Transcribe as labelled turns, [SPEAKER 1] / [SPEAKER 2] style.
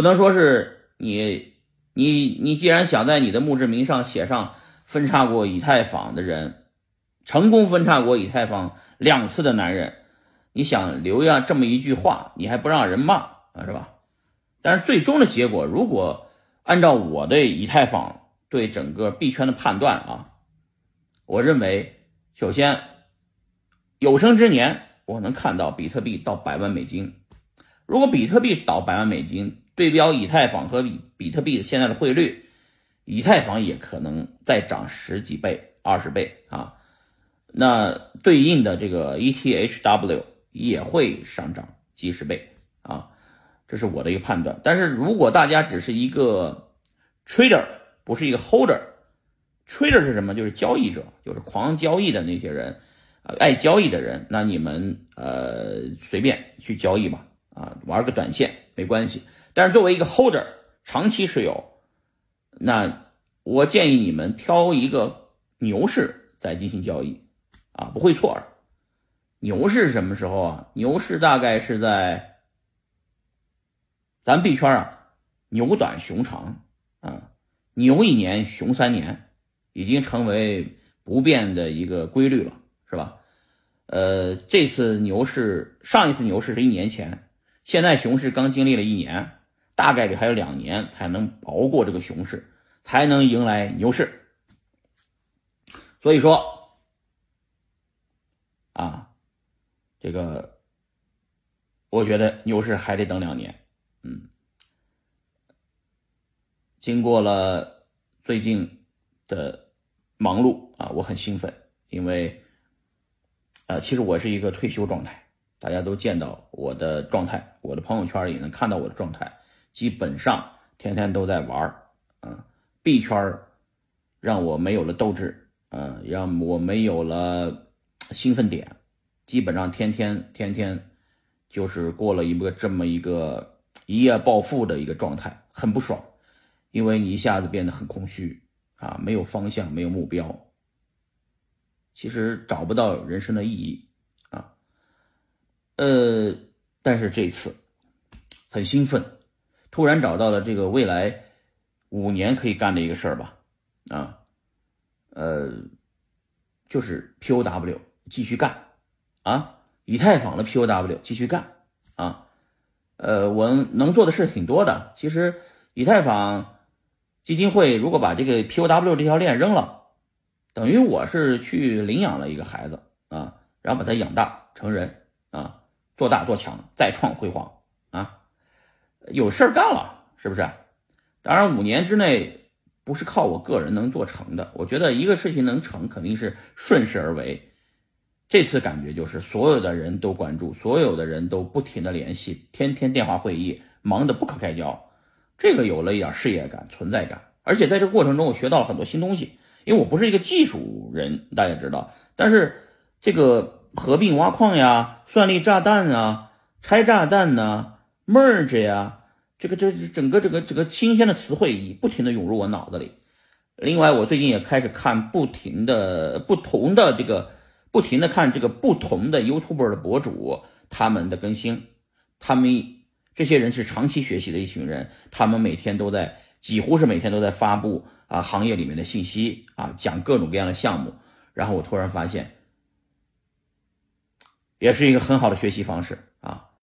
[SPEAKER 1] 不能说是你你你既然想在你的墓志铭上写上分叉过以太坊的人，成功分叉过以太坊两次的男人，你想留下这么一句话，你还不让人骂啊，是吧？但是最终的结果，如果按照我对以太坊对整个币圈的判断啊，我认为首先有生之年我能看到比特币到百万美金。如果比特币到百万美金，对标以太坊和比比特币现在的汇率，以太坊也可能再涨十几倍、二十倍啊。那对应的这个 ETHW 也会上涨几十倍啊，这是我的一个判断。但是如果大家只是一个 trader，不是一个 holder，trader 是什么？就是交易者，就是狂交易的那些人，呃，爱交易的人，那你们呃随便去交易吧。啊，玩个短线没关系，但是作为一个 holder，长期持有，那我建议你们挑一个牛市再进行交易，啊，不会错的。牛市什么时候啊？牛市大概是在咱币圈啊，牛短熊长啊，牛一年熊三年，已经成为不变的一个规律了，是吧？呃，这次牛市，上一次牛市是一年前。现在熊市刚经历了一年，大概率还有两年才能熬过这个熊市，才能迎来牛市。所以说，啊，这个我觉得牛市还得等两年。嗯，经过了最近的忙碌啊，我很兴奋，因为，呃，其实我是一个退休状态。大家都见到我的状态，我的朋友圈也能看到我的状态，基本上天天都在玩儿，啊，币圈让我没有了斗志，嗯，让我没有了兴奋点，基本上天天天天就是过了一个这么一个一夜暴富的一个状态，很不爽，因为你一下子变得很空虚啊，没有方向，没有目标，其实找不到人生的意义啊。呃，但是这次很兴奋，突然找到了这个未来五年可以干的一个事儿吧，啊，呃，就是 POW 继续干啊，以太坊的 POW 继续干啊，呃，我能做的事挺多的。其实以太坊基金会如果把这个 POW 这条链扔了，等于我是去领养了一个孩子啊，然后把他养大成人啊。做大做强，再创辉煌啊！有事儿干了，是不是？当然，五年之内不是靠我个人能做成的。我觉得一个事情能成，肯定是顺势而为。这次感觉就是所有的人都关注，所有的人都不停的联系，天天电话会议，忙得不可开交。这个有了一点事业感、存在感，而且在这个过程中，我学到了很多新东西。因为我不是一个技术人，大家知道，但是这个。合并挖矿呀，算力炸弹啊，拆炸弹呐，merge 呀，这个这整个这个这个新鲜的词汇已不停的涌入我脑子里。另外，我最近也开始看不停的不同的这个不停的看这个不同的 YouTuber 的博主他们的更新，他们这些人是长期学习的一群人，他们每天都在几乎是每天都在发布啊行业里面的信息啊，讲各种各样的项目。然后我突然发现。也是一个很好的学习方式啊。